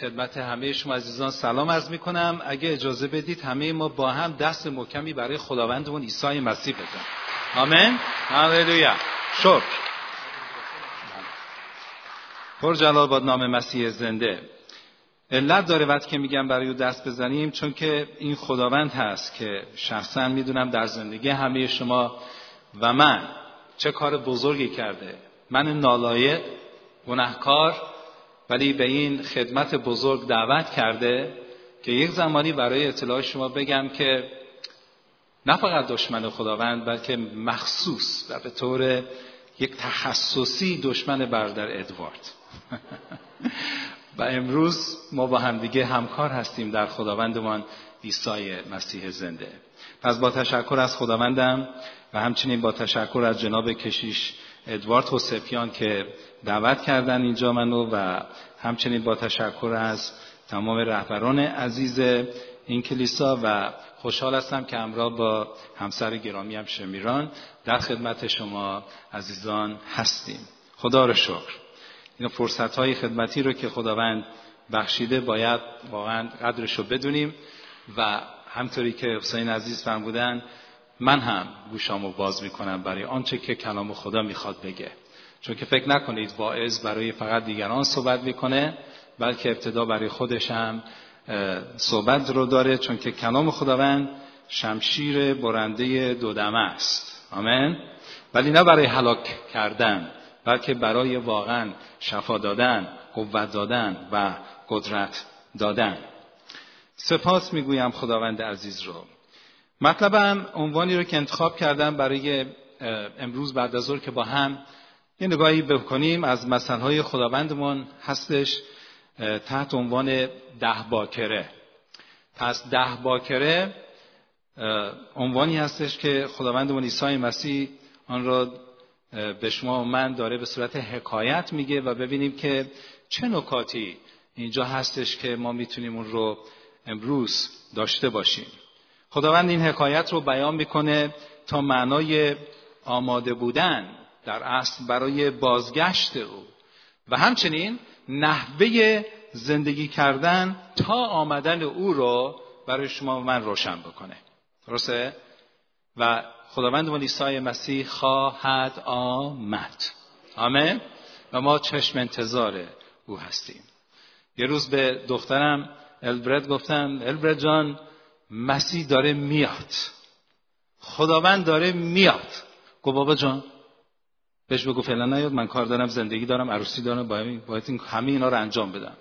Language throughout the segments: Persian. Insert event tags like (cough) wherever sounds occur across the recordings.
خدمت همه شما عزیزان سلام عرض می کنم اگه اجازه بدید همه ما با هم دست محکمی برای خداوندمون عیسی مسیح بزنیم. آمین. هللویا. شکر. پر جلال باد نام مسیح زنده. علت داره وقتی که میگم برای او دست بزنیم چون که این خداوند هست که شخصا می‌دونم در زندگی همه شما و من چه کار بزرگی کرده. من نالایق گناهکار ولی به این خدمت بزرگ دعوت کرده که یک زمانی برای اطلاع شما بگم که نه فقط دشمن خداوند بلکه مخصوص و به طور یک تخصصی دشمن برادر ادوارد. (laughs) و امروز ما با همدیگه همکار هستیم در خداوندمان عیسی مسیح زنده. پس با تشکر از خداوندم و همچنین با تشکر از جناب کشیش ادوارد حسفیان که دعوت کردن اینجا منو و همچنین با تشکر از تمام رهبران عزیز این کلیسا و خوشحال هستم که همراه با همسر گرامی هم شمیران در خدمت شما عزیزان هستیم. خدا رو شکر. این فرصت های خدمتی رو که خداوند بخشیده باید واقعا قدرش رو بدونیم و همطوری که حسین عزیز فرمودن من هم گوشامو باز می‌کنم برای آنچه که کلام خدا می‌خواد بگه. چون که فکر نکنید واعظ برای فقط دیگران صحبت می‌کنه بلکه ابتدا برای خودش هم صحبت رو داره چون که کلام خداوند شمشیر برنده دودمه است. آمین. ولی نه برای هلاک کردن بلکه برای واقعا شفا دادن قوت دادن و قدرت دادن. سپاس می‌گویم خداوند عزیز رو. مطلبم عنوانی رو که انتخاب کردم برای امروز بعد از که با هم یه نگاهی بکنیم از مسئله خداوندمون هستش تحت عنوان ده باکره. پس ده باکره عنوانی هستش که خداوندمون عیسی مسیح آن را به شما و من داره به صورت حکایت میگه و ببینیم که چه نکاتی اینجا هستش که ما می‌تونیم اون رو امروز داشته باشیم. خداوند این حکایت رو بیان می‌کنه تا معنای آماده بودن. در اصل برای بازگشت او. و همچنین نحوه زندگی کردن تا آمدن او رو برای شما و من روشن بکنه. درسته؟ و خداوند عیسی مسیح خواهد آمد. آمین. و ما چشم انتظار او هستیم. یه روز به دخترم البرد گفتم البرد جان مسیح داره میاد. خداوند داره میاد. گفت بابا جان. بهش بگو فعلا نیاد من کار دارم زندگی دارم عروسی دارم باید, باید این همه اینا رو انجام بدم.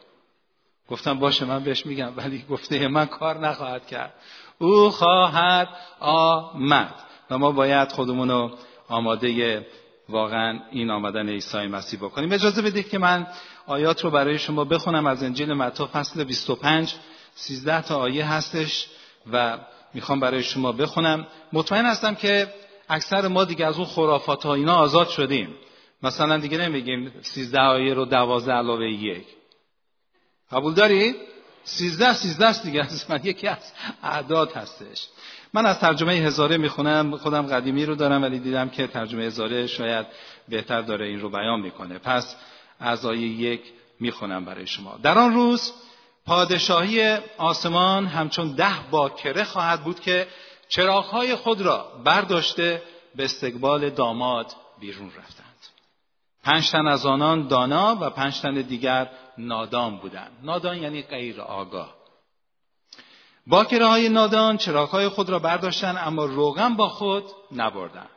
گفتم باشه من بهش میگم ولی گفته (laughs) من کار نخواهد کرد. او خواهد آمد. و ما باید خودمون رو آماده واقعا این آمدن عیسی مسیح بکنیم. اجازه بدید که من آیات رو برای شما بخونم. از انجیل متی فصل 25 13 تا آیه هستش و می‌خوام برای شما بخونم. مطمئن هستم که اکثر ما دیگه از اون خرافات ها اینا آزاد شدیم. مثلا دیگه نمیگیم 13 آیه رو 12 علاوه یک. قبول داری؟ 13 13 دیگه. از من یکی از اعداد هستش. من از ترجمه هزاره می‌خونم. خودم قدیمی رو دارم ولی دیدم که ترجمه هزاره شاید بهتر داره این رو بیان می‌کنه. پس از آیه یک می‌خونم برای شما. در آن روز پادشاهی آسمان همچون ده باکره خواهد بود که چراغهای خود را برداشته به استقبال داماد بیرون رفتند. پنج تن از آنان دانا و پنج تن دیگر نادان بودند. نادان یعنی غیر آگاه. باکره نادان چراغهای خود را برداشتند اما روغن با خود نبردند.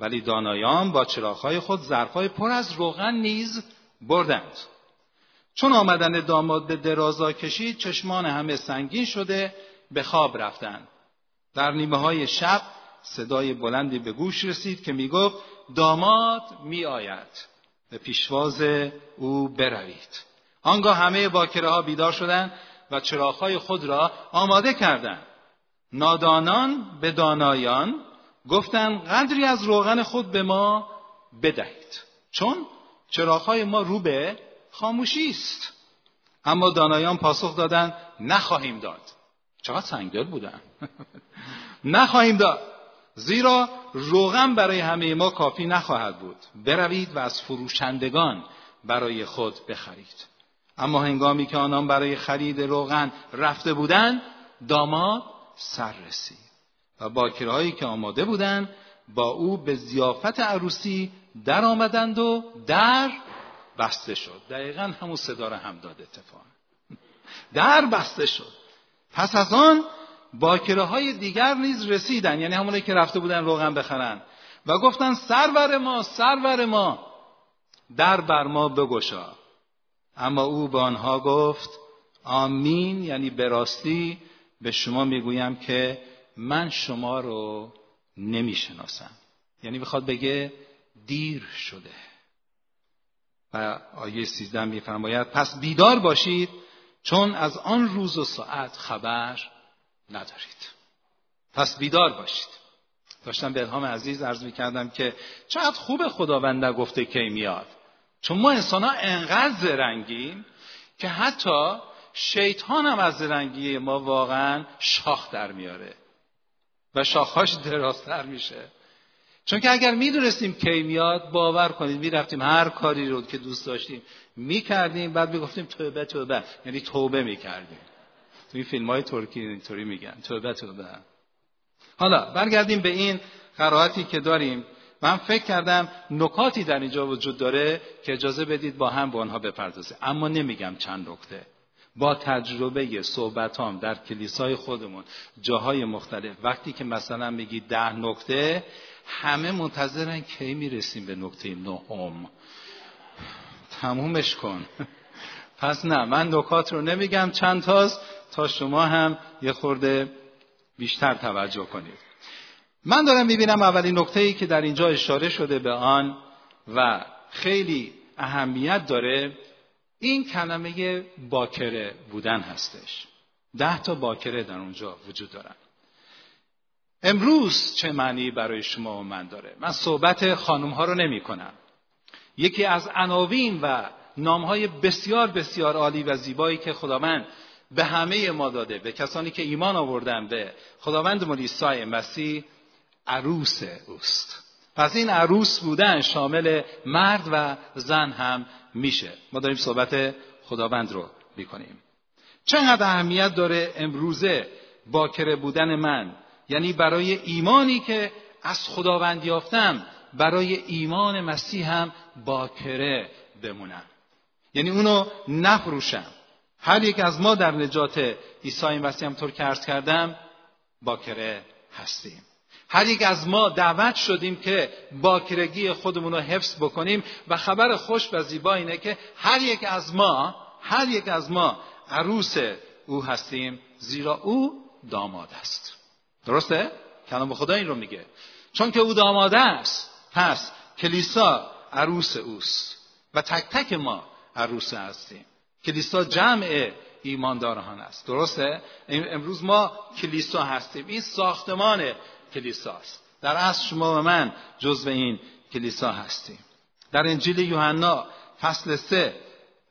ولی دانایان با چراغهای خود ظرفهای پر از روغن نیز بردند. چون آمدن داماد به درازا کشید چشمان همه سنگین شده به خواب رفتند. در نیمه های شب صدای بلندی به گوش رسید که می‌گفت داماد می آید به پیشواز او بروید. آنگاه همه باکره ها بیدار شدند و چراغهای خود را آماده کردند. نادانان به دانایان گفتند قدری از روغن خود به ما بدهید. چون چراغهای ما رو به خاموشی است. اما دانایان پاسخ دادند نخواهیم داد. چقدر سنگدل بودن. نخواهیم داد. زیرا روغن برای همه ما کافی نخواهد بود. بروید و از فروشندگان برای خود بخرید. اما هنگامی که آنان برای خرید روغن رفته بودند داماد سر رسید و باکرهایی که آماده بودند با او به زیافت عروسی در آمدند و در بسته شد. دقیقا همون صدا رو هم داد اتفاق در بسته شد. پس از آن باکره های دیگر نیز رسیدن یعنی همونایی که رفته بودن روغن بخرن. و گفتن سرور ما سرور ما در بر ما بگشا. اما او به آنها گفت آمین یعنی به راستی به شما می‌گویم که من شما رو نمی‌شناسم. یعنی می‌خواد بگه دیر شده. و آیه سیزده میفرماید پس بیدار باشید چون از آن روز و ساعت خبر ندارید. پس بیدار باشید. داشتم به الهام عزیز عرض می‌کردم که چقدر خوب خداوند نگفته کی میاد. چون ما انسان ها انقدر زرنگیم که حتی شیطان هم از زرنگی ما واقعا شاخ در میاره و شاخهاش درازتر میشه. چون که اگر می‌دونستیم کی میاد باور کنید می‌رفتیم هر کاری رو که دوست داشتیم می‌کردیم بعد می‌گفتیم توبه توبه. یعنی توبه می‌کردیم. تو این فیلم های ترکی اینطوری میگن. توبه توبه. حالا برگردیم به این قرائتی که داریم. من فکر کردم نکاتی در اینجا وجود داره که اجازه بدید با هم به آنها بپردازیم. اما نمیگم چند نکته. با تجربه صحبتام در کلیسای خودمون جاهای مختلف وقتی که مثلا میگی ده نکته همه منتظرن کی می‌رسیم به نکته نهم. تمومش کن. پس نه من نکات رو نمیگم. چند تاست؟ تا شما هم یه خورده بیشتر توجه کنید. من دارم می‌بینم اولین نکته ای که در اینجا اشاره شده به آن و خیلی اهمیت داره این کلمه باکره بودن هستش. ده تا باکره در اونجا وجود دارن. امروز چه معنی برای شما و من داره؟ من صحبت خانم ها رو نمی کنم یکی از عناوین و نام های بسیار بسیار عالی و زیبایی که خداوند به همه ما داده به کسانی که ایمان آوردن به خداوند مولیسای مسیح عروس اوست. پس این عروس بودن شامل مرد و زن هم میشه. ما داریم صحبت خداوند رو می‌کنیم. چقدر اهمیت داره امروزه باکره بودن من یعنی برای ایمانی که از خداوند یافتم برای ایمان مسیح هم باکره بمونم. یعنی اونو نفروشم. هر یک از ما در نجات عیسی مسیح هم طور که ارز کردم باکره هستیم. هر یک از ما دعوت شدیم که باکرگی خودمون رو حفظ بکنیم و خبر خوش و زیبا اینه که هر یک از ما هر یک از ما عروس او هستیم زیرا او داماد است. درسته؟ کلام خدا این رو میگه. چون که او داماده است پس کلیسا عروس اوست و تک تک ما عروس هستیم. کلیسا جمع ایمانداران است. درسته؟ امروز ما کلیسا هستیم. این ساختمان کلیساست در اصل شما و من جزو این کلیسا هستیم. در انجیل یوحنا فصل سه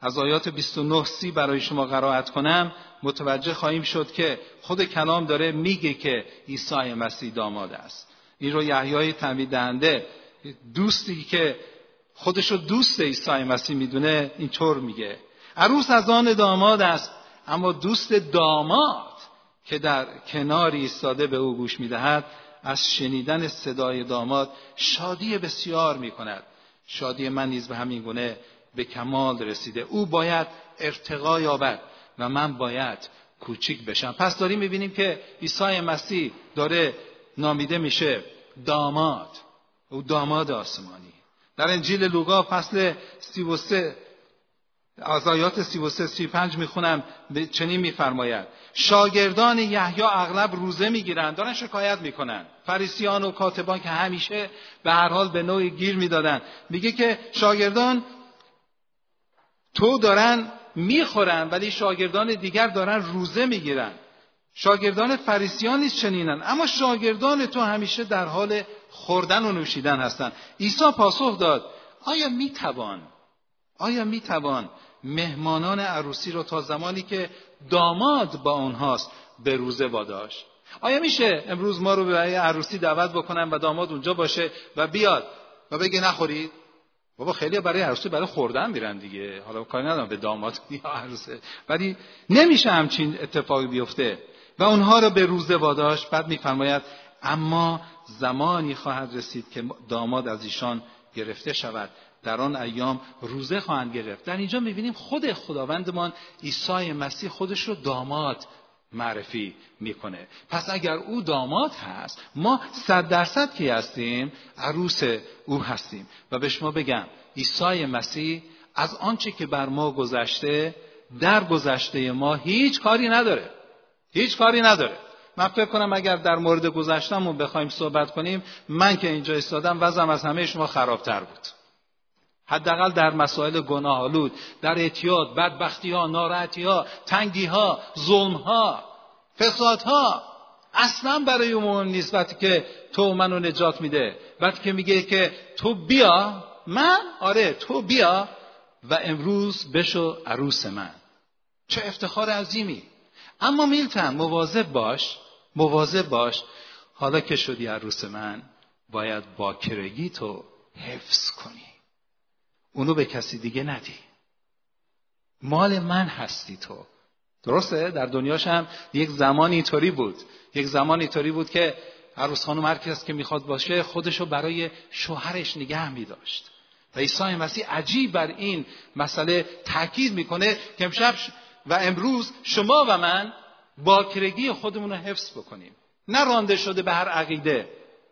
از آیات 29 سی برای شما قرائت کنم. متوجه خواهیم شد که خود کلام داره میگه که عیسی مسیح داماد است. این رو یحیای تعمید دهنده دوستی که خودشو دوست عیسی مسیح می‌دونه اینطور میگه. عروس از آن داماد است اما دوست داماد که در کنار ایستاده به او گوش می‌دهد از شنیدن صدای داماد شادی بسیار می کند شادی من نیز به همین گونه به کمال رسیده. او باید ارتقا یابد. و من باید کوچیک بشم. پس داریم می‌بینیم که عیسی مسیح داره نامیده میشه داماد. او داماد آسمانی. در انجیل لوقا فصل 33 از آیات 33 35 می‌خونم چنین میفرماید. شاگردان یحیی اغلب روزه می‌گیرند دارن شکایت می‌کنن. فریسیان و کاتبان که همیشه به هر حال به نوعی گیر می‌دادن. میگه که شاگردان تو دارن می‌خورن ولی شاگردان دیگر دارن روزه می‌گیرن. شاگردان فریسیان نیست چنینن اما شاگردان تو همیشه در حال خوردن و نوشیدن هستند عیسی پاسخ داد آیا می‌توان آیا می‌توان مهمانان عروسی رو تا زمانی که داماد با اونهاست به روزه واداشت؟ آیا میشه امروز ما رو به عروسی دعوت بکنن و داماد اونجا باشه و بیاد و بگه نخورید؟ بابا خیلی برای عروسی برای خوردن میرن دیگه. حالا کاری ندارم به داماد یا عروسه. ولی نمیشه همچین اتفاقی بیفته. و اونها رو به روزه واداشت بعد میفرماید اما زمانی خواهد رسید که داماد از ایشان گرفته شود. در آن ایام روزه خواهند گرفت. در اینجا می‌بینیم خود خداوندمان عیسی مسیح خودش رو داماد معرفی می‌کنه. پس اگر او داماد هست ما صد درصد کی هستیم؟ عروس او هستیم. و به شما بگم عیسی مسیح از آنچه که بر ما گذشته در گذشته ما هیچ کاری نداره. هیچ کاری نداره. من فکر کنم اگر در مورد گذشتهمون بخوایم صحبت کنیم من که اینجا ایستادم وضعم از همه شما خرابتر بود. حداقل در مسائل گناه آلود در اعتیاد بدبختی ها ناراحتی ها تنگی ها ظلم ها فساد ها اصلا برای اون نیست وقتی که تو منو نجات میده. وقتی که میگه که تو بیا من؟ آره تو بیا و امروز بشو عروس من. چه افتخار عظیمی. اما میلتن مواظب باش مواظب باش. حالا که شدی عروس من باید باکرگی تو حفظ کنی. اونو به کسی دیگه ندی. مال من هستی تو. درسته؟ در دنیاش هم یک زمان اینطوری بود. یک زمان اینطوری بود که عروس خانم هر کس که می‌خواد باشه خودشو برای شوهرش نگه میداشت. و عیسی مسیح عجیب بر این مسئله تاکید می‌کنه که امشب و امروز شما و من باکرگی خودمون رو حفظ بکنیم. نه رانده شده به هر عقیده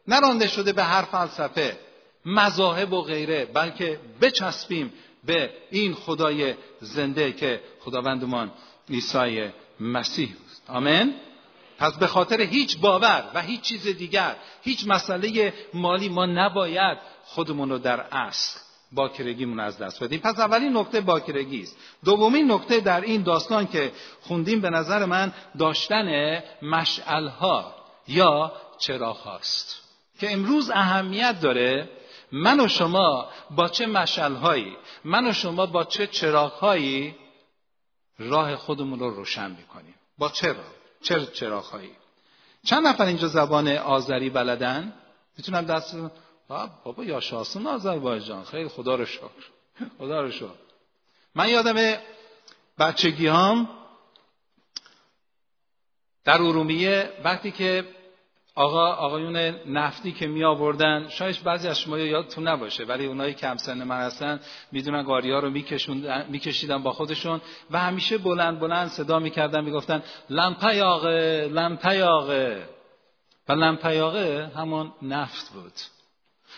نه رانده شده به هر فلسفه. مذاهب و غیره بلکه بچسبیم به این خدای زنده که خداوندمان عیسی مسیح است. آمین؟ پس به خاطر هیچ باور و هیچ چیز دیگر هیچ مسئله مالی ما نباید خودمون رو در اصل باکرگیمون از دست بدیم. پس اولین نکته باکرگی است. دومین نکته در این داستان که خوندیم به نظر من داشتن مشعلها یا چراغ هاست که امروز اهمیت داره من و شما با چه مشعلهایی من و شما با چه چراغهایی راه خودمون رو روشن می‌کنیم. با راه؟ چه چراغهایی؟ چند نفر اینجا زبان آذری بلدن؟ می‌تونم دست بابا یا شاسون آذربایجان. خیلی خدا رو شکر. خدا رو شکر. من یادم بچگی هم در ارومیه وقتی که آقا آقایون نفتی که می آوردن شاید بعضی از شما یادتون نباشه ولی اونایی که هم سن من هستن می‌دونن گاری ها رو میکشیدن با خودشون و همیشه بلند بلند صدا می‌کردن می‌گفتن لمپیاقه لمپیاقه و لمپیاقه همون نفت بود.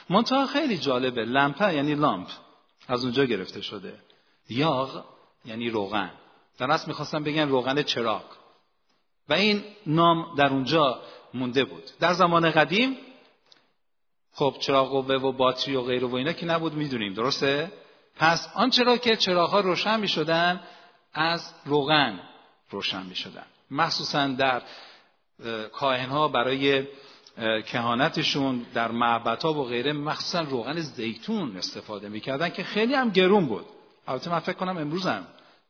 منتها خیلی جالبه. لمپه یعنی لامپ. از اونجا گرفته شده. یاغ یعنی روغن. در اصل می‌خواستم بگن روغن چراغ. و این نام در اونجا مونده بود. در زمان قدیم خب چراغ قوه و باتری و غیره و اینا که نبود می‌دونیم درسته؟ پس آنچه را که چراغ روشن می شدن از روغن روشن می شدن مخصوصا در کاهن ها برای کهانتشون در معبدها و غیره مخصوصا روغن زیتون استفاده می‌کردن که خیلی هم گرون بود. البته من فکر کنم امروز هم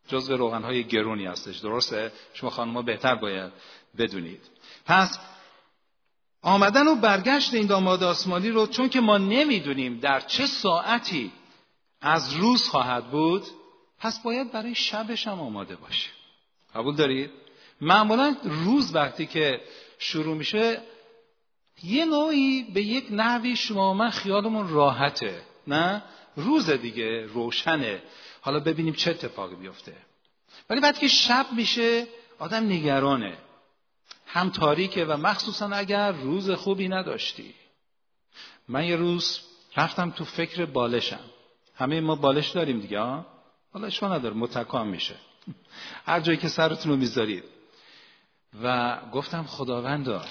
جزو روغن های گرونی هستش درسته؟ شما خانم بهتر باید بدونید. پس آمدن و برگشت این داماد آسمانی رو چون که ما نمی‌دونیم در چه ساعتی از روز خواهد بود پس باید برای شبش هم آماده باشه. قبول دارید؟ معمولا روز وقتی که شروع میشه یه نوعی به یک نحوی شما من خیالمون راحته نه؟ روز دیگه روشنه. حالا ببینیم چه اتفاقی بیفته. ولی وقتی که شب میشه آدم نگرانه. هم تاریکه و مخصوصا اگر روز خوبی نداشتی. من یه روز رفتم تو فکر بالشم. همه ما بالش داریم دیگه حالا اشکا نداره متکام میشه. هر جایی که سرتون رو می‌ذارید. و گفتم خداوندا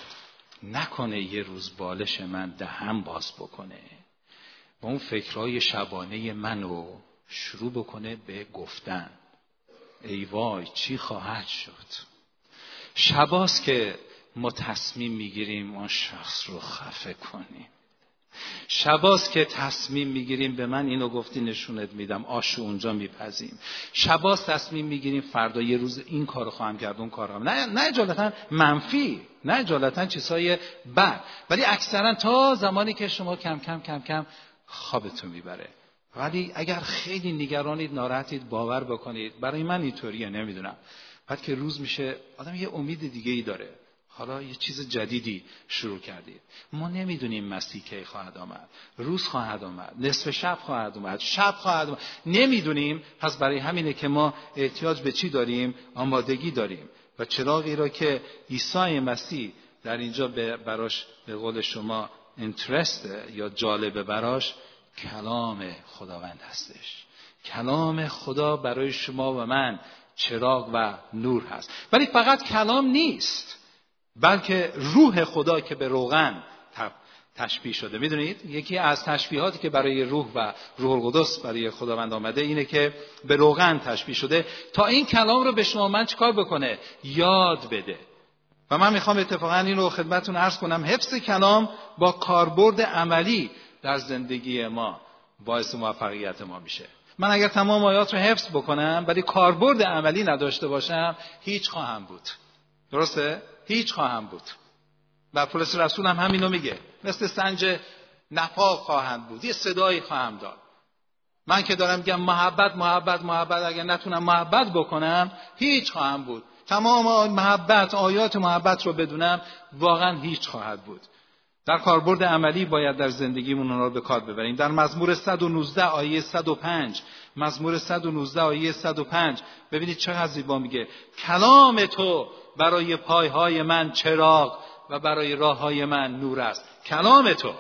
نکنه یه روز بالش من دهم باز بکنه. و اون فکرهای شبانه منو شروع بکنه به گفتن. ای وای چی خواهد شد؟ شباست که ما تصمیم می‌گیریم اون شخص رو خفه کنیم. شباست که تصمیم می‌گیریم به من اینو گفتی نشونت میدم آشو اونجا میپذیم شباست تصمیم می‌گیریم فردا یه روز این کارو خواهم کرد اون کارو نه نه اجالتا منفی نه اجالتا چیزهای بد. ولی اکثرا تا زمانی که شما کم کم کم کم خوابتون می‌بره. ولی اگر خیلی نگرانید ناراحتید باور بکنید برای من اینطوریه نمی‌دونم. بعد که روز میشه آدم یه امید دیگه ای داره. حالا یه چیز جدیدی شروع کردید ما نمی‌دونیم مسیح کی خواهد آمد. روز خواهد آمد. نصف شب خواهد آمد شب خواهد آمد نمی‌دونیم. پس برای همینه که ما احتیاج به چی داریم؟ آمادگی داریم. و چراغی را که عیسی مسیح در اینجا براش به قول شما انترست یا جالب براش کلام خداوند هستش. کلام خدا برای شما و من چراغ و نور هست. ولی فقط کلام نیست. بلکه روح خدا که به روغن تشبیه شده. می‌دونید؟ یکی از تشبیهاتی که برای روح و روح القدس برای خداوند آمده اینه که به روغن تشبیه شده. تا این کلام رو به شما من چیکار بکنه؟ یاد بده. و من می‌خوام اتفاقا این رو خدمتتون عرض کنم. حفظ کلام با کاربرد عملی در زندگی ما باعث موفقیت ما میشه. من اگر تمام آیات رو حفظ بکنم ولی کاربرد عملی نداشته باشم هیچ خواهم بود. درسته؟ هیچ خواهم بود. و پولس رسول هم همینو میگه. مثل سنج نفاق خواهند بود. یه صدایی خواهم داد. من که دارم میگم محبت محبت محبت. اگر نتونم محبت بکنم هیچ خواهم بود. تمام محبت آیات محبت رو بدونم واقعا هیچ خواهد بود. در کاربرد عملی باید در زندگیمون اونها رو به کار ببریم. در مزمور 119 آیه 105 مزمور 119 آیه 105 ببینید چقدر زیبا میگه. کلام تو برای پایهای من چراغ و برای راه های من نور است. کلام تو.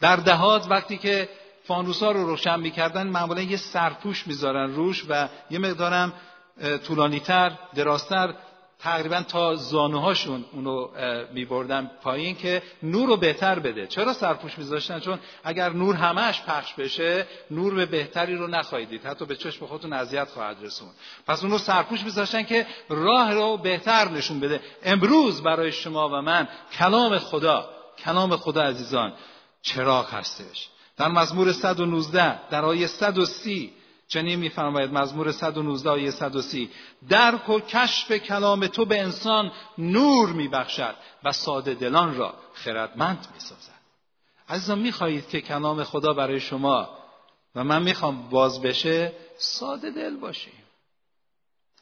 در دهات وقتی که فانوسا رو روشن می‌کردن معمولا یه سرپوش می‌ذارن روش و یه مقدارم طولانیتر درازتر تقریبا تا زانوهاشون اونو میبردن پایین که نور رو بهتر بده. چرا سرپوش میذاشتن؟ چون اگر نور همش پخش بشه نور به بهتری رو نخواهید حتی به چشم خودتون اذیت خواهد رسون پس اونو سرپوش میذاشتن که راه رو بهتر نشون بده. امروز برای شما و من کلام خدا کلام خدا عزیزان چراغ هستش. در مزمور 119 در آیه 130 چنین میفرماید مزمور 119 آیه 130 درک و کشف کلام تو به انسان نور میبخشد و ساده دلان را خردمند می‌سازد. عزیزان می‌خواهید که کلام خدا برای شما و من می‌خوام باز بشه ساده دل باشیم.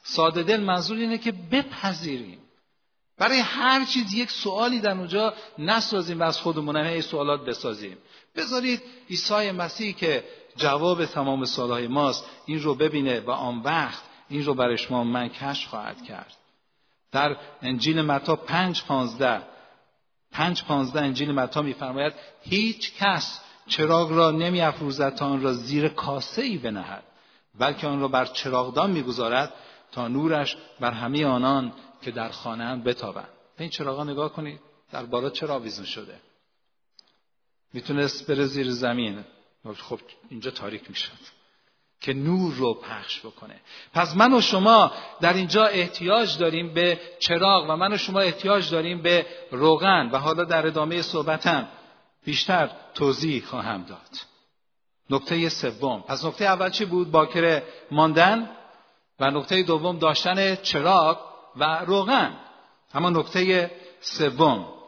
ساده دل منظور اینه که بپذیریم. برای هر چیز یک سوالی در اونجا نسازیم و از خودمون این سوالات بسازیم. بذارید عیسی مسیح که جواب تمام سوالهای ماست. این رو ببینه و آن وقت این رو برای شما من کشف خواهد کرد. در انجیل متا پنج پانزده پنج پانزده انجیل متا میفرماید هیچ کس چراغ را نمی افروزد تا آن را زیر کاسه ای بنهد بلکه آن را بر چراغدان می‌گذارد تا نورش بر همه آنان که در خانه بتابند. این چراغا نگاه کنید در بالا چرا آویزون شده؟ می‌تونست بره زیر زمین. خب اینجا تاریک می‌شد که نور رو پخش بکنه. پس من و شما در اینجا احتیاج داریم به چراغ و من و شما احتیاج داریم به روغن. و حالا در ادامه صحبتم بیشتر توضیح خواهم داد. نکته سوم. پس نکته اول چی بود؟ باکره ماندن و نکته دوم داشتن چراغ و روغن. اما نکته سوم.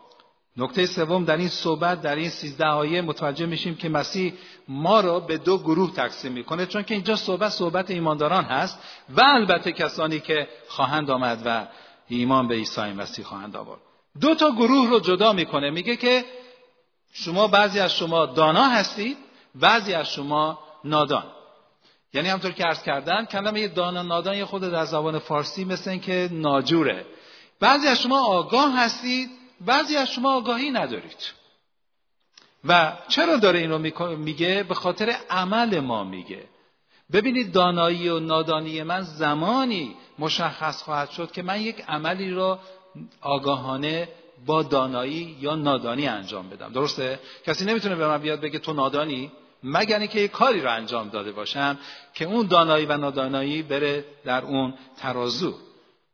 نکته سوم در این صحبت در این سیزده آیه متوجه میشیم که مسیح ما را به دو گروه تقسیم می‌کنه چون که اینجا صحبت صحبت ایمانداران هست و البته کسانی که خواهند آمد و ایمان به عیسی مسیح خواهند آورد. دو تا گروه رو جدا می‌کنه میگه که شما بعضی از شما دانا هستید بعضی از شما نادان. یعنی همطور که عرض کردن کلمه دانا نادان یه خود در زبان فارسی مثل این که ناجوره. بعضی از شما آگاه هستید بعضی از شما آگاهی ندارید. و چرا داره این رو میگه؟ به خاطر عمل ما میگه. ببینید دانایی و نادانی من زمانی مشخص خواهد شد که من یک عملی رو آگاهانه با دانایی یا نادانی انجام بدم. درسته؟ کسی نمی‌تونه به من بیاد بگه تو نادانی؟ مگر اینکه یک کاری رو انجام داده باشم که اون دانایی و نادانایی بره در اون ترازو.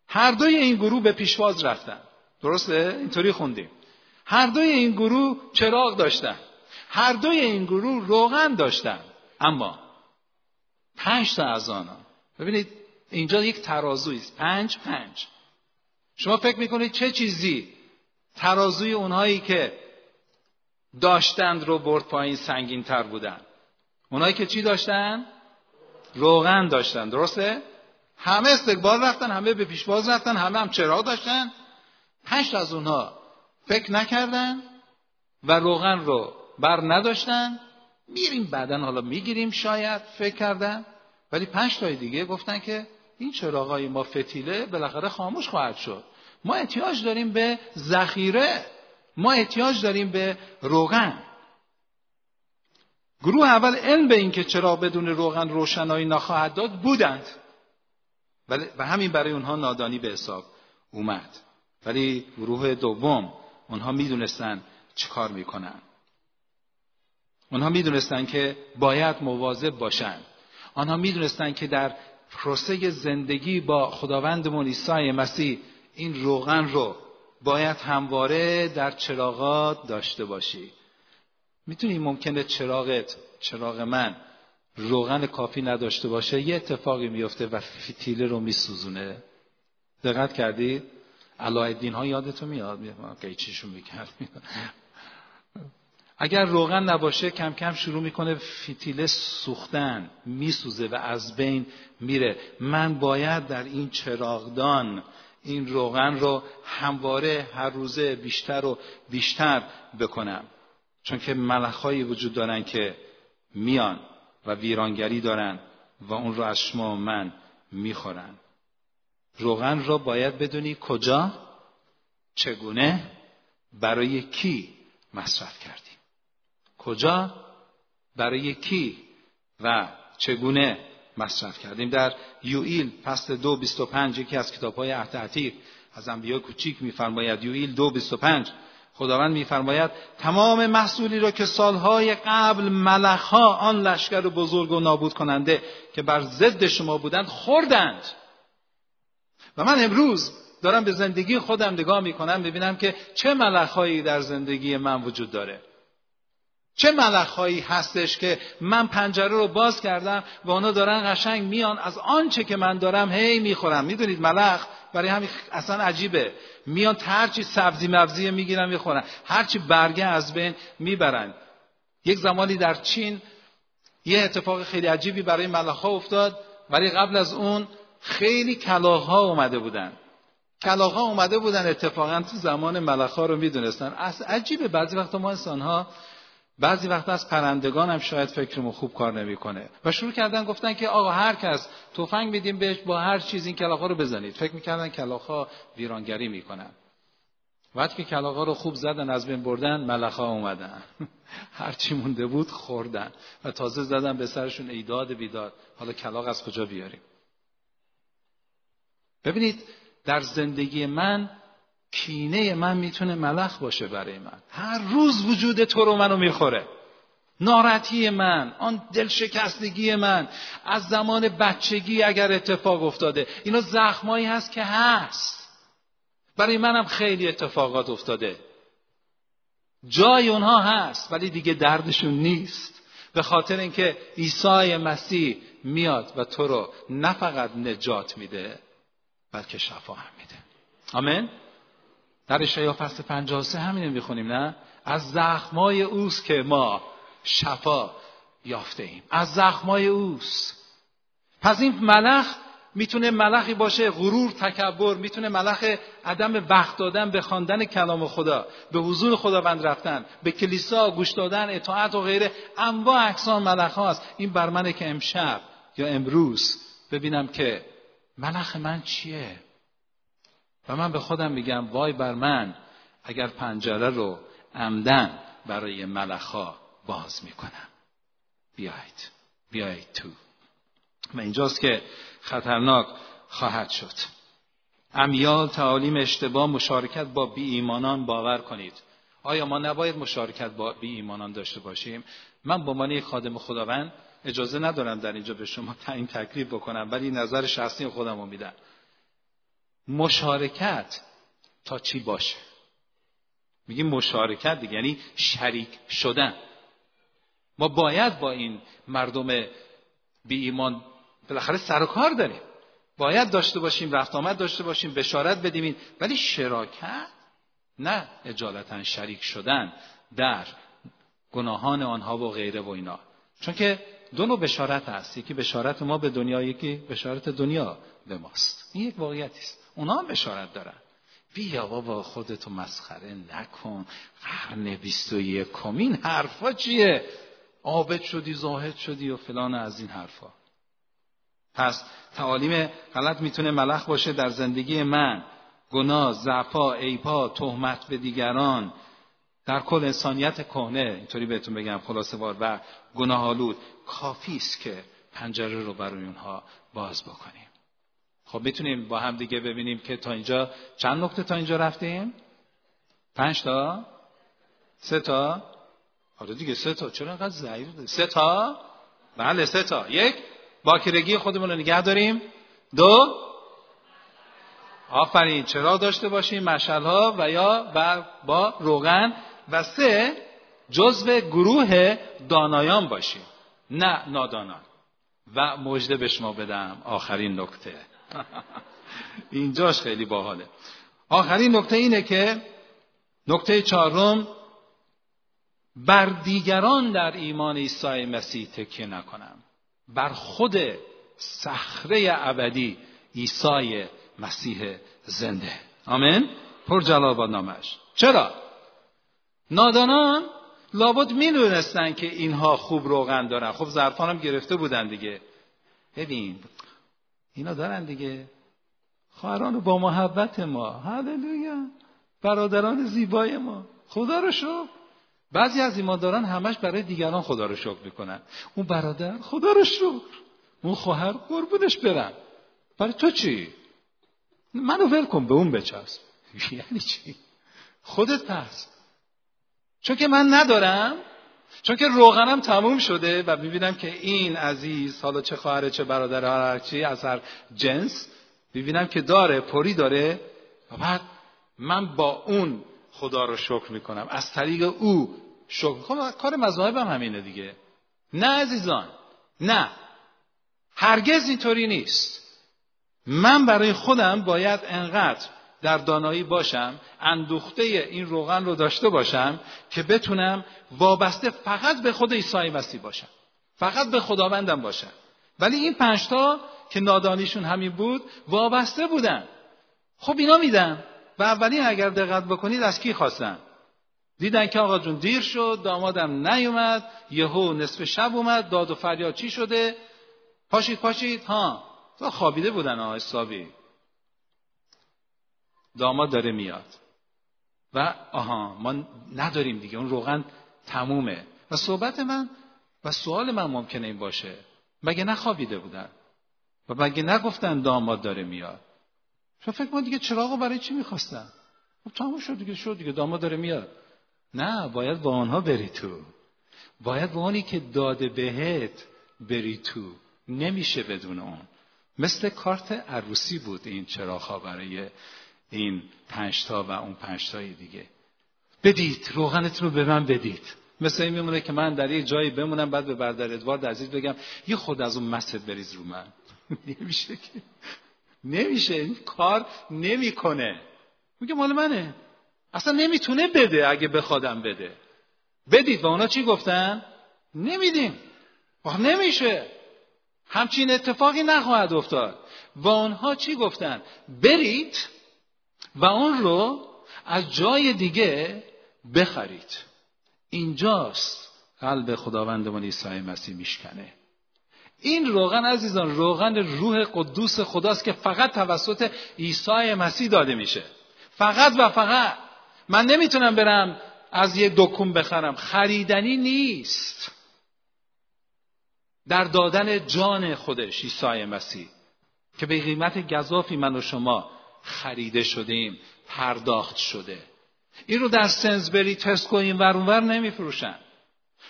هر دوی این گروه به پیشواز رفتن. درسته؟ اینطوری خوندیم. هر دوی این گروه چراغ داشتن. هر دوی این گروه روغن داشتن. اما پنج تا از آنها. ببینید اینجا یک ترازوی است. پنج پنج. شما فکر می‌کنید چه چیزی ترازوی اونهایی که داشتند رو برد پایین سنگین تر بودن؟ اونایی که چی داشتن؟ روغن داشتن. درسته؟ همه استقبال رفتن همه به پیشواز رفتن همه هم چراغ داشتن. پنج از اونها فکر نکردن و روغن رو بر نداشتن. میریم بعدا حالا می‌گیریم شاید فکر کردن. ولی پنج تای دیگه گفتن که این چراغای ما فتیله بالاخره خاموش خواهد شد. ما احتیاج داریم به ذخیره. ما احتیاج داریم به روغن. گروه اول علم به اینکه چرا بدون روغن روشنایی نخواهد داد بودند. و همین برای اونها نادانی به حساب اومد. ولی گروه دوم اونها می‌دونستن چه کار می‌کنن. اونها می‌دونستن که باید مواظب باشن. آنها می‌دونستن که در پروسه زندگی با خداوندمون عیسی مسیح این روغن رو باید همواره در چراغات داشته باشی. می‌تونی ممکنه چراغت چراغ من روغن کافی نداشته باشه یه اتفاقی میفته و فتیله رو میسوزونه. دقت کردی؟ علایالدین ها یادتون میاد؟ چیشون می‌کرد. اگر روغن نباشه کم کم شروع می‌کنه فتیله سوختن میسوزه و از بین میره. من باید در این چراغدان این روغن رو همواره هر روزه بیشتر و بیشتر بکنم. چون که ملخهایی وجود دارن که میان و ویرانگری دارن و اون رو از شما و من می‌خورن. روغن رو باید بدونی کجا چگونه برای کی مصرف کردیم. کجا برای کی و چگونه مصرف کردیم. در یوئیل فصل دو بیست و پنج یکی از کتاب های عتیق از انبیاء کوچیک میفرماید یوئیل دو بیست و پنج خداوند میفرماید تمام محصولی را که سالهای قبل ملخها آن لشکر بزرگ و نابود کننده که بر ضد شما بودند خوردند. و من امروز دارم به زندگی خودم نگاه می‌کنم ببینم که چه ملخهایی در زندگی من وجود داره. چه ملخهایی هستش که من پنجره رو باز کردم و اونا دارن قشنگ میان. از آنچه که من دارم هی می‌خورم. می‌دونید ملخ برای همین اصلا عجیبه. میان هرچی سبزی مبزی می‌گیرن می‌خورن. هرچی برگه از بین می‌برن. یک زمانی در چین یه اتفاق خیلی عجیبی برای ملخ افتاد. ولی قبل از اون خیلی کلاغ اومده بودن. کلاغ اومده بودن اتفاقا تو زمان ملخ رو می‌دونستن. از عجیبه بعضی وقتا ما انسان ها بعضی وقتا از پرندگان هم شاید فکرمون خوب کار نمی‌کنه. و شروع کردن گفتن که آقا هر کس تفنگ میدیم بهش با هر چیز این کلاغا رو بزنید. فکر می‌کردن کلاغا ویرانگری می‌کنن. وقتی که کلاغا رو خوب زدن از بین بردن ملخا اومدن. (laughs) هر چی مونده بود خوردن. و تازه زدن به سرشون ایداد بیداد. حالا کلاغ از کجا بیاریم؟ ببینید در زندگی من کینه من می‌تونه ملخ باشه برای من. هر روز وجود تو رو منو می‌خوره. ناراحتی من آن دلشکستگی من از زمان بچگی اگر اتفاق افتاده. اینا زخمایی هست که هست. برای منم خیلی اتفاقات افتاده. جای اونها هست ولی دیگه دردشون نیست. به خاطر اینکه عیسی مسیح میاد و تو رو نه فقط نجات میده بلکه شفا هم میده. آمین؟ در اشعیا فصل 53 همین می‌خونیم نه؟ از زخمای اوست که ما شفا یافته ایم از زخمای اوست. پس این ملخ می‌تونه ملخی باشه غرور تکبر می‌تونه ملخ عدم وقت دادن به خواندن کلام خدا به حضور خداوند رفتن به کلیسا گوش دادن اطاعت و غیره. انواع اقسام ملخ هاست این بر منه که امشب یا امروز ببینم که ملخ من چیه؟ و من به خودم میگم وای بر من اگر پنجره رو عمدن برای ملخا باز می‌کنم. بیایید بیایید تو. و اینجاست که خطرناک خواهد شد. امیال تعالیم اشتباه مشارکت با بی ایمانان باور کنید. آیا ما نباید مشارکت با بی ایمانان داشته باشیم؟ من به عنوان خادم خداوند اجازه ندارم در اینجا به شما تعیین تکلیف بکنم ولی نظر شخصی خودم رو میدم مشارکت تا چی باشه؟ میگیم مشارکت دیگه یعنی شریک شدن. ما باید با این مردم بی ایمان بالاخره سر و کار داریم. باید داشته باشیم رفت آمد داشته باشیم بشارت بدیم ولی شراکت نه اجالتا شریک شدن در گناهان آنها و غیره و اینا. چون که دو نوع بشارت هست. یکی بشارت ما به دنیا یکی بشارت دنیا به ماست. این یک واقعیتی است. اونا هم بشارت دارن. بیا بابا خودتو مسخره نکن. قرن بیست و یکم این حرفا چیه؟ عابد شدی زاهد شدی و فلان از این حرفا. پس تعالیم غلط می‌تونه ملخ باشه در زندگی من. گناه زعفا ایپا تهمت به دیگران. در کل انسانیت کهنه اینطوری بهتون بگم خلاصه وار و گناه آلود کافی است که پنجره رو برای اونها باز بکنیم. خب می‌تونیم با هم دیگه ببینیم که تا اینجا چند نقطه تا اینجا رفتیم؟ پنج تا؟ سه تا؟ آره دیگه سه تا. چرا انقدر ضعیف؟ سه تا؟ بله سه تا. یک باکرگی خودمون رو نگه داریم. دو آفرین چرا داشته باشیم؟ مشعل ها و یا با روغن. و سه جزو گروه دانایان باشیم نه نادانان. و مژده به شما بدم آخرین نکته. (laughs) اینجاش خیلی باحاله. آخرین نکته اینه که نکته چهارم بر دیگران در ایمان عیسی مسیح تکیه نکنم. بر خود صخره ابدی عیسی مسیح زنده. آمین؟ پر جلال با نامش. چرا؟ نادانان لابد می‌دونستن که اینها خوب روغن دارن. خب ظرفان هم گرفته بودن دیگه. ببین اینا دارن دیگه. خواهران با محبت ما. هللویا. برادران زیبای ما. خدا رو شکر. بعضی از ایمانداران همش برای دیگران خدا رو شکر می‌کنن. اون برادر خدا رو شکر. اون خواهر قربونش برن. برای تو چی؟ منو ول کن به اون بچسب. (laughs) یعنی چی؟ خودت پس چون که من ندارم چون که روغنم تموم شده و می‌بینم که این عزیز حالا چه خواهر چه برادر هر چی از هر جنس می‌بینم که داره پری داره و بعد من با اون خدا رو شکر می‌کنم. از طریق او شکر خب کار مذاهبم همینه دیگه. نه عزیزان نه. هرگز اینطوری نیست. من برای خودم باید انقدر در دانایی باشم اندوخته این روغن رو داشته باشم که بتونم وابسته فقط به خود عیسی مسیح باشم. فقط به خداوندم باشم. ولی این پنجتا که نادانیشون همین بود وابسته بودن. خب اینا میدن. و اولین اگر دقت بکنید از کی خواستن؟ دیدن که آقا جون دیر شد دامادم نیومد یهو نصف شب اومد داد و فریاد چی شده؟ پاشید پاشید ها. تو خوابیده بودن آقا حسابی. داماد داره میاد. و آها ما نداریم دیگه اون روغن تمومه. و صحبت من و سوال من ممکنه این باشه. مگه نخوابیده بودن؟ و مگه نگفتن داماد داره میاد؟ شما فکر من دیگه چراغو برای چی می‌خواستن؟ خب تموم شد دیگه شد دیگه داماد داره میاد. نه باید با آنها بری تو. باید با اونی که داده بهت بری تو. نمیشه بدون اون. مثل کارت عروسی بود این چراغ برای این پنجتا و اون پنجتای دیگه. بدید روغنتون رو به من بدید. مثل این میمونه که من در یک جایی بمونم بعد به بردر ادوارد عزیز بگم یه خود از اون مسجد بریز رو من. (laughs) نمیشه که. نمیشه. این کار نمی‌کنه. میگه مال منه. اصلا نمی‌تونه بده اگه بخوادم بده. بدید. و اونا چی گفتن؟ نمیدیم. نمیشه. همچین اتفاقی نخواهد افتاد. و آنها چی گفتن؟ برید و اون رو از جای دیگه بخرید. اینجاست قلب خداوندمان عیسی مسیح میشکنه. این روغن عزیزان روغن روح قدوس خداست که فقط توسط عیسی مسیح داده میشه. فقط و فقط. من نمی‌تونم برم از یه دکون بخرم. خریدنی نیست. در دادن جان خودش عیسی مسیح که به قیمت گذافی من و شما خریده شدیم پرداخت شده. این رو در سنزبری تسکو این ور اونور نمیفروشن.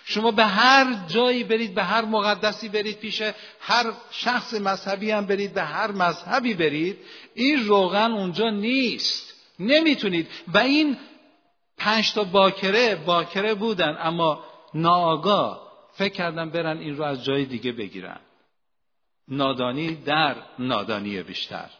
شما به هر جایی برید به هر مقدسی برید پیش هر شخص مذهبی هم برید به هر مذهبی برید این روغن اونجا نیست. نمی‌تونید. و این پنج تا باکره باکره بودن اما ناآگاه فکر کردن برن این رو از جای دیگه بگیرن. نادانی در نادانی بیشتر.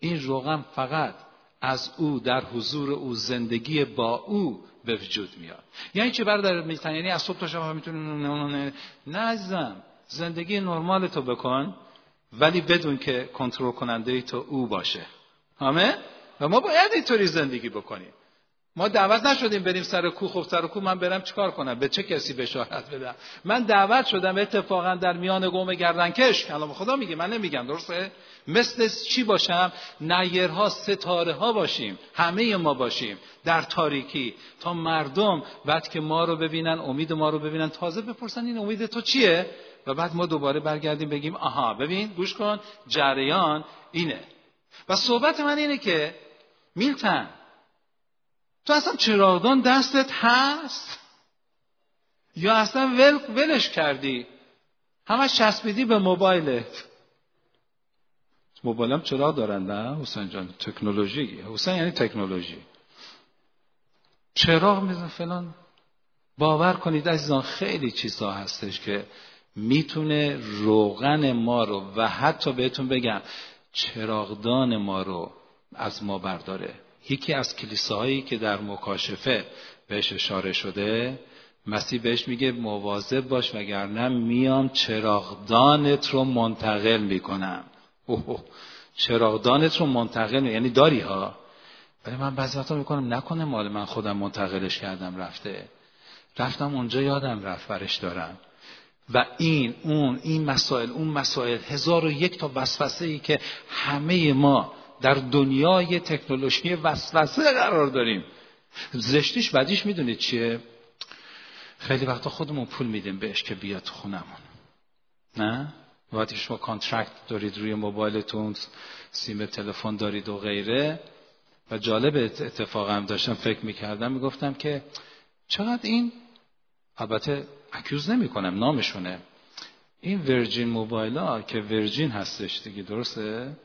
این روغن فقط از او در حضور او زندگی با او به وجود میاد. یعنی چه برادر میتن یعنی از صبح تا شب می‌تونه نه عزیزم زندگی نرمال تو بکن ولی بدون که کنترل کننده تو او باشه. همه و ما باید اینطوری زندگی بکنیم. ما دعوت نشدیم بریم سر کو خب سر کو من برم چیکار کنم؟ به چه کسی بشارت بدم؟ من دعوت شدم اتفاقا در میان قوم گردنکش. کلام خدا میگه من نمیگم درسته؟ مثل چی باشم؟ نیرها ستاره ها باشیم همه ما باشیم در تاریکی. تا مردم بعد که ما رو ببینن امید ما رو ببینن تازه بپرسن این امید تو چیه؟ و بعد ما دوباره برگردیم بگیم آها ببین گوش کن جریان اینه. و صحبت من اینه که میلتن تو اصلا چراغدان دستت هست؟ یا اصلا ول ولش کردی؟ همش چسبیدی به موبایلت. موبایلم چرا دارن نه حسین جان؟ تکنولوژی. حسین یعنی تکنولوژی. چراغ میزن فلان. باور کنید عزیزان خیلی چیزها هستش که می‌تونه روغن ما رو و حتی بهتون بگم چراغدان ما رو از ما برداره. یکی از کلیساهایی که در مکاشفه بهش اشاره شده مسیح بهش میگه مواظب باش وگرنه میام چراغدانت رو منتقل می‌کنم. اوه چراغدانت رو منتقل یعنی داری ها؟ ولی من بعضی وقتا می‌کنم نکنه مال من خودم منتقلش کردم رفته. رفتم اونجا یادم رفت برش دارم. و این اون این مسائل اون مسائل هزار و یک تا وسوسه ای که همه ما در دنیای تکنولوژی وسوسه قرار داریم. زشتیش بدیش می‌دونید چیه؟ خیلی وقتا خودمون پول میدیم بهش که بیاد خونمون. نه؟ وقتی شما contract دارید روی موبایلتون سیم تلفن دارید و غیره. و جالب اتفاقم داشتم فکر می‌کردم می‌گفتم که چقدر این البته accuse نمی کنم نامشونه. این Virgin Mobile ها که Virgin هستش دیگه درسته؟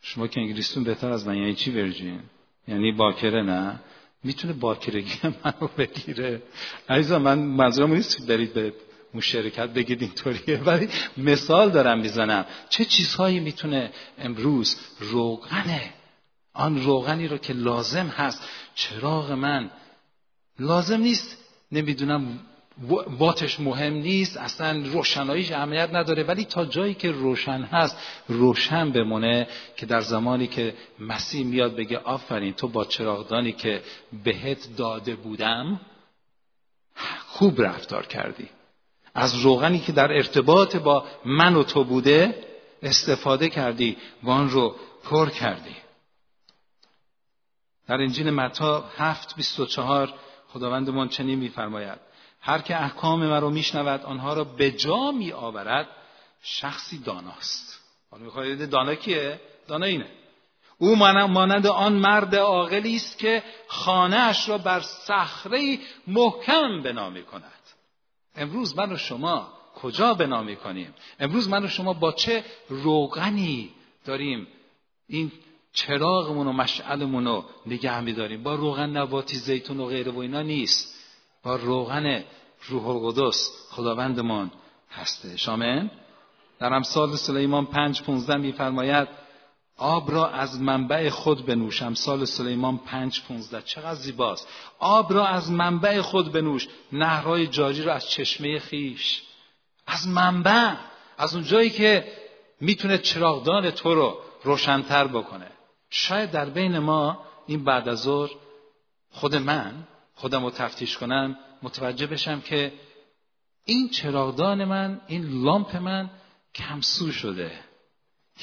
شما که انگلیسیتون بهتر از من یعنی چی ورجین یعنی باکره نه؟ می‌تونه باکرگی من رو بگیره. عزیزا من منظورم نیست برید به اون شرکت بگید اینطوریه ولی مثال دارم می‌زنم. چه چیزهایی می‌تونه امروز روغنه؟ آن روغنی رو که لازم هست. چراغ من لازم نیست. نمی‌دونم واتش مهم نیست اصلا روشناییش اهمیت نداره ولی تا جایی که روشن هست روشن بمونه که در زمانی که مسیح میاد بگه آفرین تو با چراغدانی که بهت داده بودم خوب رفتار کردی. از روغنی که در ارتباط با من و تو بوده استفاده کردی و آن رو پر کردی. در انجیل متا هفت بیست و چهار خداوندمان چنین میفرماید. هر که احکام مرا میشنود آنها را به جا می آورد شخصی داناست. حالا می‌خواید دانا کیه؟ دانا اینه. او مانند آن مرد عاقلی است که خانهاش را بر صخره محکم بنا می کند امروز من و شما کجا بنا می کنیم امروز من و شما با چه روغنی داریم؟ این چراغمون و مشعلمون رو نگه میداریم. با روغن نباتی زیتون و غیره و اینا نیست. روغن روح القدس خداوندمان هسته شامن در امثال سلیمان پنج پونزده میفرماید آب را از منبع خود بنوش. امثال سلیمان پنج پونزده چقدر زیباست. آب را از منبع خود بنوش. نهرهای جاری را از چشمه خیش. از منبع. از اون جایی که می‌تونه چراغدان تو رو روشنتر بکنه. شاید در بین ما این بعد از ظهر خود من خودم رو تفتیش کنم متوجه بشم که این چراغدان من این لامپ من کمسو شده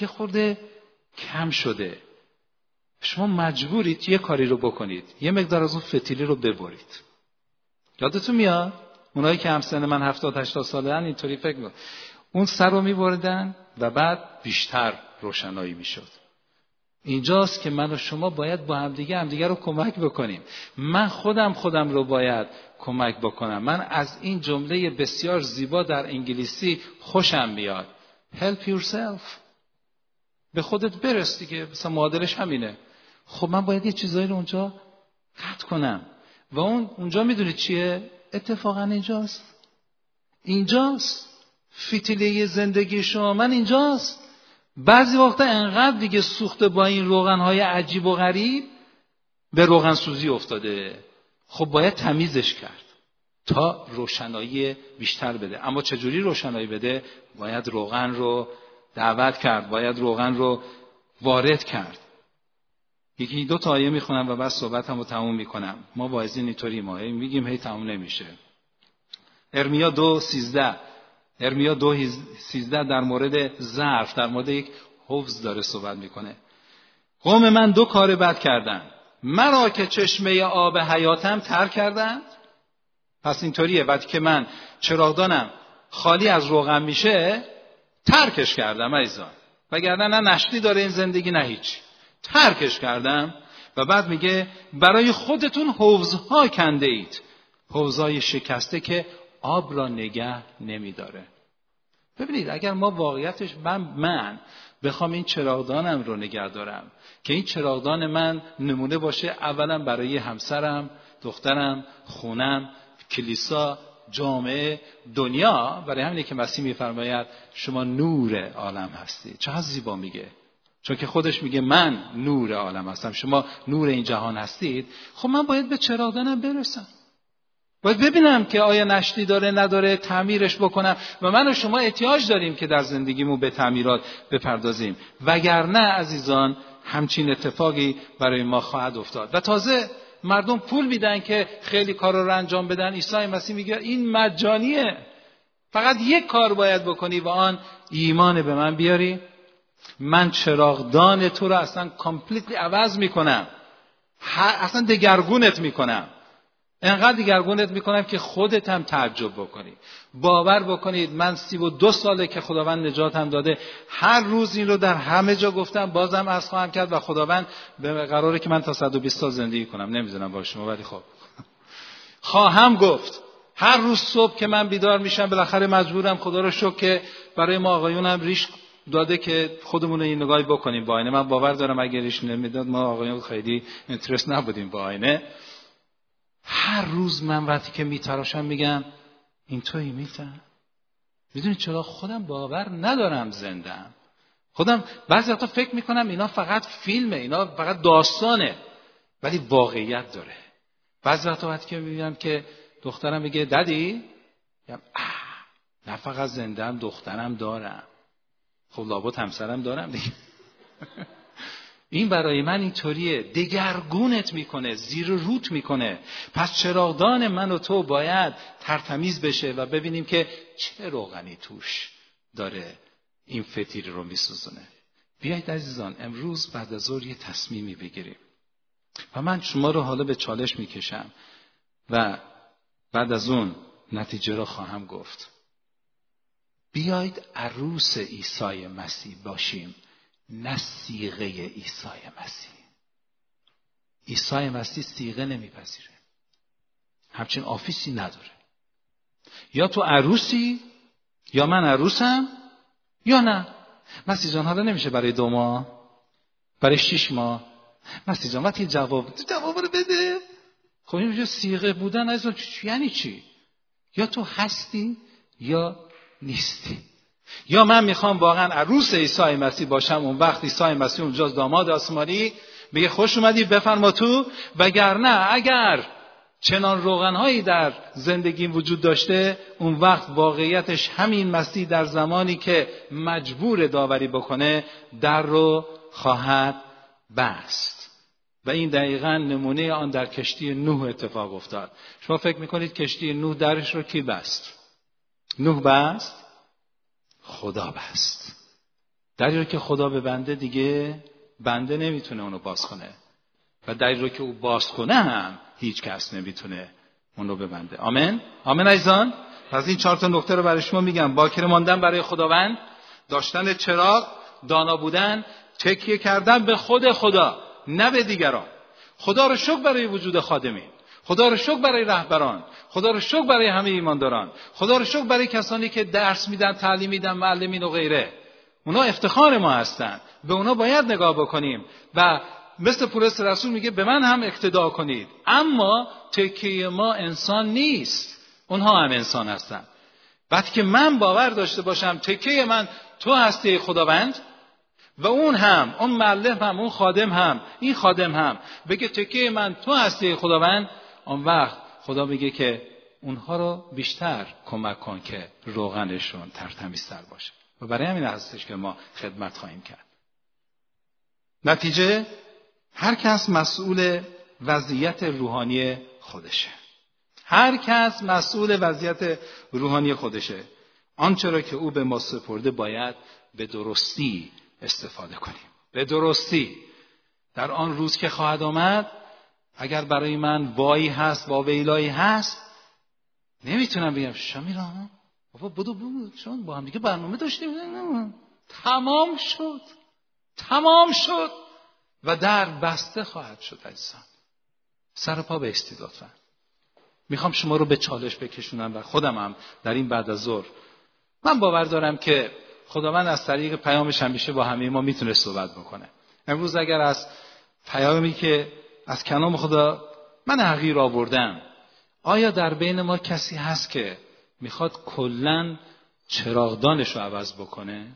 یه خورده کم شده. شما مجبورید یه کاری رو بکنید یه مقدار از اون فتیلی رو ببرید. یادتون میاد؟ اونایی که همسن من هفتاد هشتاد ساله هن اینطوری فکر می‌کنن. اون سر رو میبردن و بعد بیشتر روشنایی می‌شد. اینجاست که من و شما باید با همدیگه همدیگه رو کمک بکنیم. من خودم خودم رو باید کمک بکنم. من از این جمله بسیار زیبا در انگلیسی خوشم میاد. Help yourself. به خودت برس دیگه. مثلا معادلش همینه. خب من باید یه چیزایی رو اونجا قطع کنم. و اون اونجا می‌دونید چیه؟ اتفاقا اینجاست. اینجاست. فتیله زندگی شما. من اینجاست. بعضی وقتا انقدر دیگه سوخته با این روغنهای عجیب و غریب به روغن سوزی افتاده. خب باید تمیزش کرد تا روشنایی بیشتر بده. اما چجوری روشنایی بده؟ باید روغن رو دعوت کرد باید روغن رو وارد کرد. یکی دو تا آیه می‌خونم و بعد صحبتم رو تموم می‌کنم. ما واعظین اینطوری ما میگیم هی تموم نمیشه. ارمیا دو سیزده. ارمیا دو سیزده در مورد ظرف در مورد یک حفظ داره صحبت می‌کنه. قوم من دو کار بد کردن. مرا که چشمه آب حیاتم تر کردند پس اینطوریه. بعد که من چراغدانم خالی از روغن میشه ترکش کردم عزیزان. وگرنه نه نشتی داره این زندگی نه هیچ. ترکش کردم و بعد میگه برای خودتون حوزها کنده اید حوزهای شکسته که آب را نگه نمیداره. ببینید اگر ما واقعیتش من من بخوام این چراغدانم رو نگه دارم که این چراغدان من نمونه باشه اولا برای همسرم دخترم خونم کلیسا جامعه دنیا. برای همینه که مسیح میفرماید شما نور عالم هستی. چقدر زیبا میگه. چون که خودش میگه من نور عالم هستم. شما نور این جهان هستید. خب من باید به چراغدانم برسم. باید ببینم که آیا نشتی داره نداره تعمیرش بکنم. و من و شما احتیاج داریم که در زندگیمون به تعمیرات بپردازیم. وگرنه عزیزان همچین اتفاقی برای ما خواهد افتاد. و تازه مردم پول میدن که خیلی کار رو انجام بدن. عیسی مسیح میگه این مجانیه. فقط یک کار باید بکنی و آن ایمان به من بیاری. من چراغدان تو رو اصلا کامپلیتلی عوض می‌کنم. اصلا دگرگونت می‌کنم. انقدر دیگرگونت می‌کنم که خودت هم تعجب بکنی. باور بکنید من سی و دو ساله که خداوند نجاتم داده. هر روز این رو در همه جا گفتم بازم از خواهم کرد و خداوند به قراره که من تا 120 سال زندگی کنم. نمی‌دونم با شما ولی خب. (laughs) خواهم گفت. هر روز صبح که من بیدار میشم بالاخره مجبورم خدا رو شکر که برای ما آقایونم ریش داده که خودمون این نگاهی بکنیم با آینه. من باور دارم اگر ریش نمی‌داد ما آقایون خیلی اینترست نبودیم با آینه. هر روز من وقتی که میتراشم میگم این توی میتن؟ می‌دونی چرا؟ خودم باور ندارم زندم خودم بعضی وقتا فکر می‌کنم اینا فقط فیلمه اینا فقط داستانه ولی واقعیت داره. بعضی وقتا وقتی که می‌بینم که دخترم میگه ددی میگم نه فقط زندم دخترم دارم. خب لابد همسرم دارم دیگه. (laughs) این برای من اینطوریه. دگرگونت می‌کنه زیر روت می‌کنه. پس چراغدان من و تو باید ترتمیز بشه و ببینیم که چه روغنی توش داره این فتیر رو میسوزونه. بیایید عزیزان امروز بعد از ظهر یه تصمیمی بگیریم. و من شما رو حالا به چالش می‌کشم و بعد از اون نتیجه رو خواهم گفت. بیایید عروس عیسی مسیح باشیم. نه سیغه عیسی مسیح. عیسی مسیح سیغه نمیپذیره. همچین آفیسی نداره. یا تو عروسی یا من عروسم یا نه. مسیح جان حالا نمیشه برای دو ماه برای شیش ماه. مسیح جان وقتی جواب جواب رو بده. خب این سیغه بودن از یعنی چی؟ یا تو هستی یا نیستی. یا من می‌خوام واقعا عروس عیسی مسیح باشم اون وقت عیسی مسیح اونجا داماد آسمانی میگه خوش اومدی بفرما تو. وگرنه اگر چنان روغنهایی در زندگیم وجود داشته اون وقت واقعیتش همین مسیح در زمانی که مجبور داوری بکنه در رو خواهد بست. و این دقیقا نمونه آن در کشتی نوح اتفاق افتاد. شما فکر می‌کنید کشتی نوح درش رو کی بست؟ نوح بست؟ خدا بست. دری رو که خدا به بنده دیگه بنده نمی‌تونه اونو باز کنه. و دری رو که او باز کنه هم هیچ کس نمی‌تونه اونو ببنده آمین؟ آمین ایزان پس این چهار تا نکته رو برای شما میگم. باکر ماندن برای خداوند داشتن چراغ دانا بودن تکیه کردن به خود خدا نه به دیگران. خدا رو شکر برای وجود خادمین خدا رو شکر برای رهبران. خدا رو شکر برای همه ایمانداران. خدا رو شکر برای کسانی که درس میدن تعلیم میدن معلمین و غیره. اونا افتخار ما هستند به اونا باید نگاه بکنیم. و مثل پولس رسول میگه به من هم اقتدا کنید. اما تکیه ما انسان نیست. اونها هم انسان هستند وقتی که من باور داشته باشم تکیه من تو هستی خداوند و اون هم اون معلم هم اون خادم هم این خادم هم بگه تکیه من تو هستی خداوند آن وقت خدا میگه که اونها رو بیشتر کمک کن که روغنشون ترتمیزتر باشه. و برای همین هستش که ما خدمت خواهیم کرد. نتیجه هر کس مسئول وضعیت روحانی خودشه. هر کس مسئول وضعیت روحانی خودشه. آنچه را که او به ما سپرده باید به درستی استفاده کنیم. به درستی. در آن روز که خواهد آمد اگر برای من وایی هست با ویلایی هست نمی‌تونم بگم شمیرا بابا بدو بود چون با هم دیگه برنامه داشتیم. تمام شد. تمام شد. و در بسته خواهد شد عزیزان. سر پا بایستید لطفا. می‌خوام شما رو به چالش بکشونم و خودم هم در این بعد از ظهر. من باور دارم که خداوند از طریق پیامش همیشه با همه ما می‌تونه صحبت بکنه. امروز اگر از پیامی که از کلام خدا من حقیر آوردم. آیا در بین ما کسی هست که می‌خواد کلا چراغدانش رو عوض بکنه؟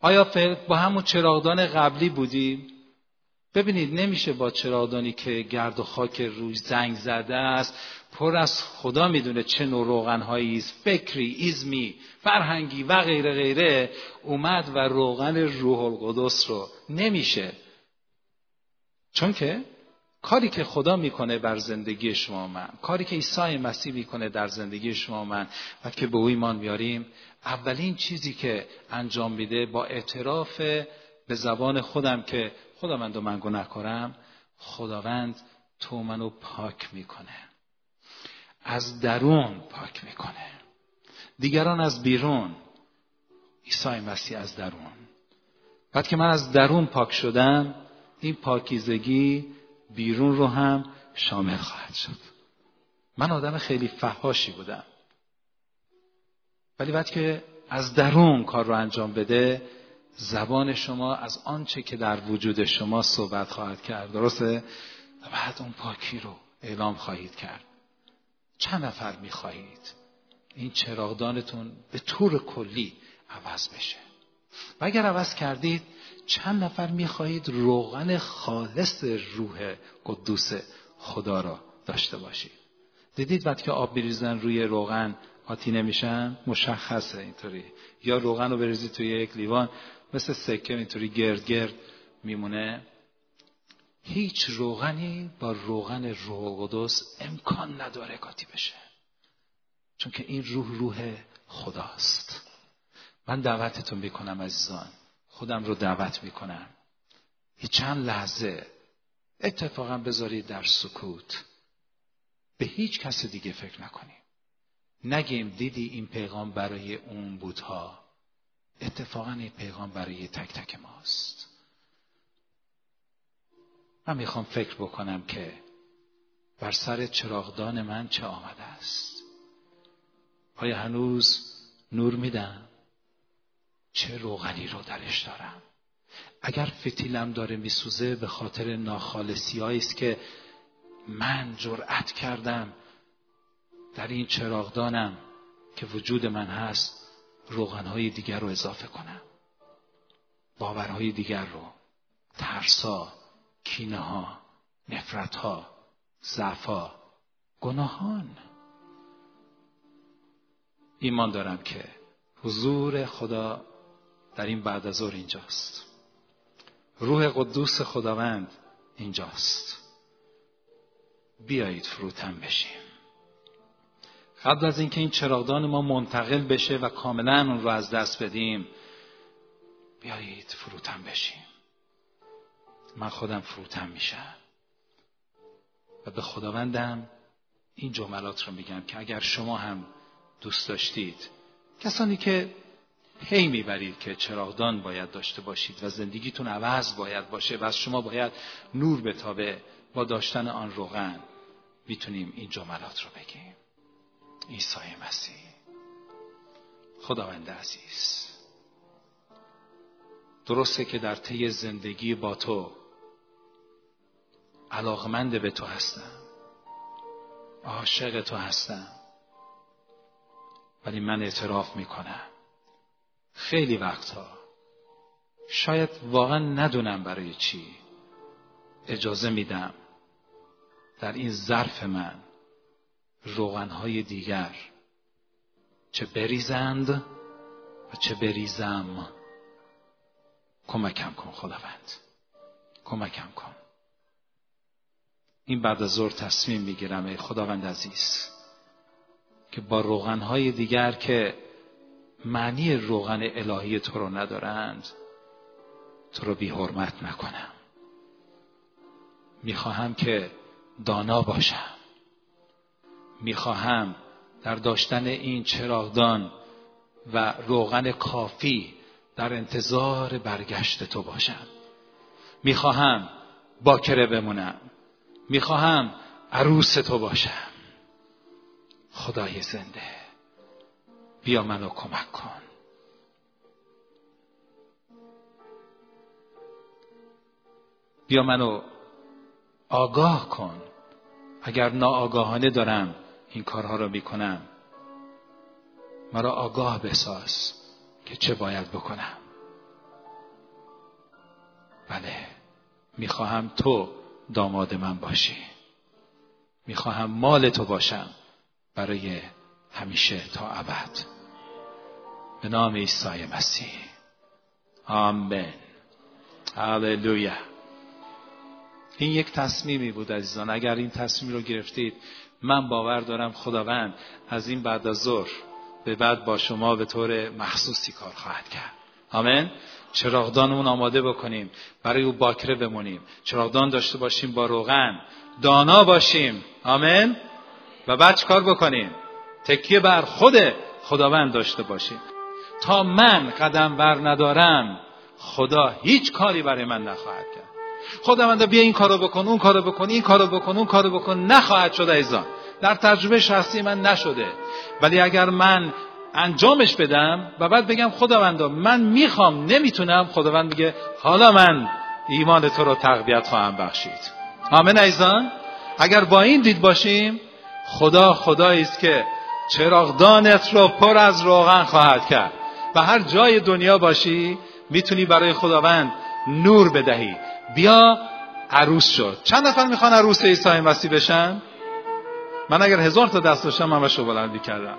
آیا با همون چراغدان قبلی بودیم ببینید نمیشه با چراغدانی که گرد و خاک روی زنگ زده است پر از خدا می‌دونه چه نوع روغنهایی است فکری ایزمی فرهنگی و غیره غیره اومد و روغن روح القدس رو. نمیشه. چون که کاری که خدا می‌کنه بر زندگی شما من کاری که عیسی مسیح می‌کنه در زندگی شما من و که به او ایمان میاریم اولین چیزی که انجام میده با اعتراف به زبان خودم که خداوند و من گناه خداوند تو منو پاک می‌کنه. از درون پاک می‌کنه. دیگران از بیرون عیسی مسیح از درون. بعد که من از درون پاک شدم این پاکیزگی بیرون رو هم شامل خواهد شد. من آدم خیلی فهاشی بودم. ولی وقتی که از درون کار رو انجام بده زبان شما از آنچه که در وجود شما صحبت خواهد کرد درسته؟ و بعد اون پاکی رو اعلام خواهید کرد. چند نفر می‌خواهید این چراغدانتون به طور کلی عوض بشه. و اگر عوض کردید چند نفر می‌خواهید روغن خالص روح قدوس خدا را داشته باشید. دیدید وقتی که آب بریزن روی روغن آتی نمیشن؟ مشخصه اینطوری. یا روغن رو بریزید توی یک لیوان مثل سکه اینطوری گرد گرد میمونه. هیچ روغنی با روغن روح قدس امکان نداره قاطی بشه. چون که این روح روح خداست. من دعوتتون می‌کنم عزیزان خودم رو دعوت می‌کنم. یه چند لحظه اتفاقا بذارید در سکوت. به هیچ کس دیگه فکر نکنیم. نگیم دیدی این پیغام برای اون بودها. اتفاقا این پیغام برای تک تک ماست. من می‌خوام فکر بکنم که بر سر چراغدان من چه آمده است. آیا هنوز نور میدم چه روغنی رو درش دارم؟ اگر فتیلم داره میسوزه به خاطر ناخالصی است که من جرأت کردم در این چراغدانم که وجود من هست روغنهای دیگر رو اضافه کنم. باورهای دیگر رو ترسا کینه ها نفرت ها ضعفا گناهان. ایمان دارم که حضور خدا در این بعد از اینجاست. روح قدوس خداوند اینجاست. بیایید فروتن بشیم. قبل از اینکه این چراغدان ما منتقل بشه و کاملا اون رو از دست بدیم بیایید فروتن بشیم. من خودم فروتن میشم. و به خداوندم این جملات رو میگم که اگر شما هم دوست داشتید کسانی که پی می‌برید که چراغدان باید داشته باشید و زندگیتون عوض باید باشه و از شما باید نور بتابه با داشتن آن روغن. می‌تونیم این جملات رو بگیم. عیسی مسیح. خداوند عزیز. درسته که در طی زندگی با تو علاقمند به تو هستم. عاشق تو هستم. ولی من اعتراف می‌کنم. خیلی وقتها. شاید واقعا ندونم برای چی. اجازه میدم در این ظرف من روغنهای دیگر چه بریزند و چه بریزم. کمکم کن خداوند. کمکم کن. این بعد از ظهر تصمیم می‌گیرم ای خداوند عزیز که با روغنهای دیگر که معنی روغن الهی تو رو ندارند. تو رو بی حرمت نکنم. می‌خواهم که دانا باشم. می‌خواهم در داشتن این چراغدان و روغن کافی در انتظار برگشت تو باشم. می‌خواهم باکره بمونم. می‌خواهم عروس تو باشم. خدای زنده. بیا منو کمک کن. بیا منو آگاه کن. اگر ناآگاهانه دارم این کارها رو می‌کنم مرا آگاه بساز که چه باید بکنم. بله می‌خواهم تو داماد من باشی. می‌خواهم مال تو باشم برای همیشه تا ابد. به نام عیسی مسیح. آمین. هللویا. این یک تصمیمی بود عزیزان. اگر این تصمیم رو گرفتید من باور دارم خداوند از این بعد از ظهر به بعد با شما به طور مخصوصی کار خواهد کرد. آمین. چراغدانمون آماده بکنیم. برای او باکره بمونیم. چراغدان داشته باشیم با روغن. دانا باشیم. آمین. و بعد کار بکنیم؟ تکیه بر خود خداوند داشته باشیم. تا من قدم بر ندارم خدا هیچ کاری برای من نخواهد کرد. خداوند بیا این کارو بکن اون کارو بکن این کارو بکن اون کارو بکن. نخواهد شد ایزان در تجربه شخصی من نشده. ولی اگر من انجامش بدم و بعد بگم خداوند من می‌خوام نمی‌تونم خداوند بگه حالا من ایمان تو رو تقویت خواهم بخشید. آمین ایزان اگر با این دید باشیم خدا خدایی است که چراغدانت رو پر از روغن خواهد کرد. و هر جای دنیا باشی می‌تونی برای خداوند نور بدهی. بیا عروس شد چند نفر می‌خوان عروس عیسی مسیح بشن؟ من اگر هزار تا دست داشتم من شو بلندی کردم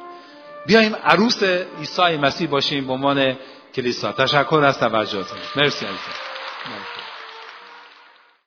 بیایم عروس عیسی مسیح باشیم به عنوان کلیسا. تشکر از توجهتون. مرسی عزیزم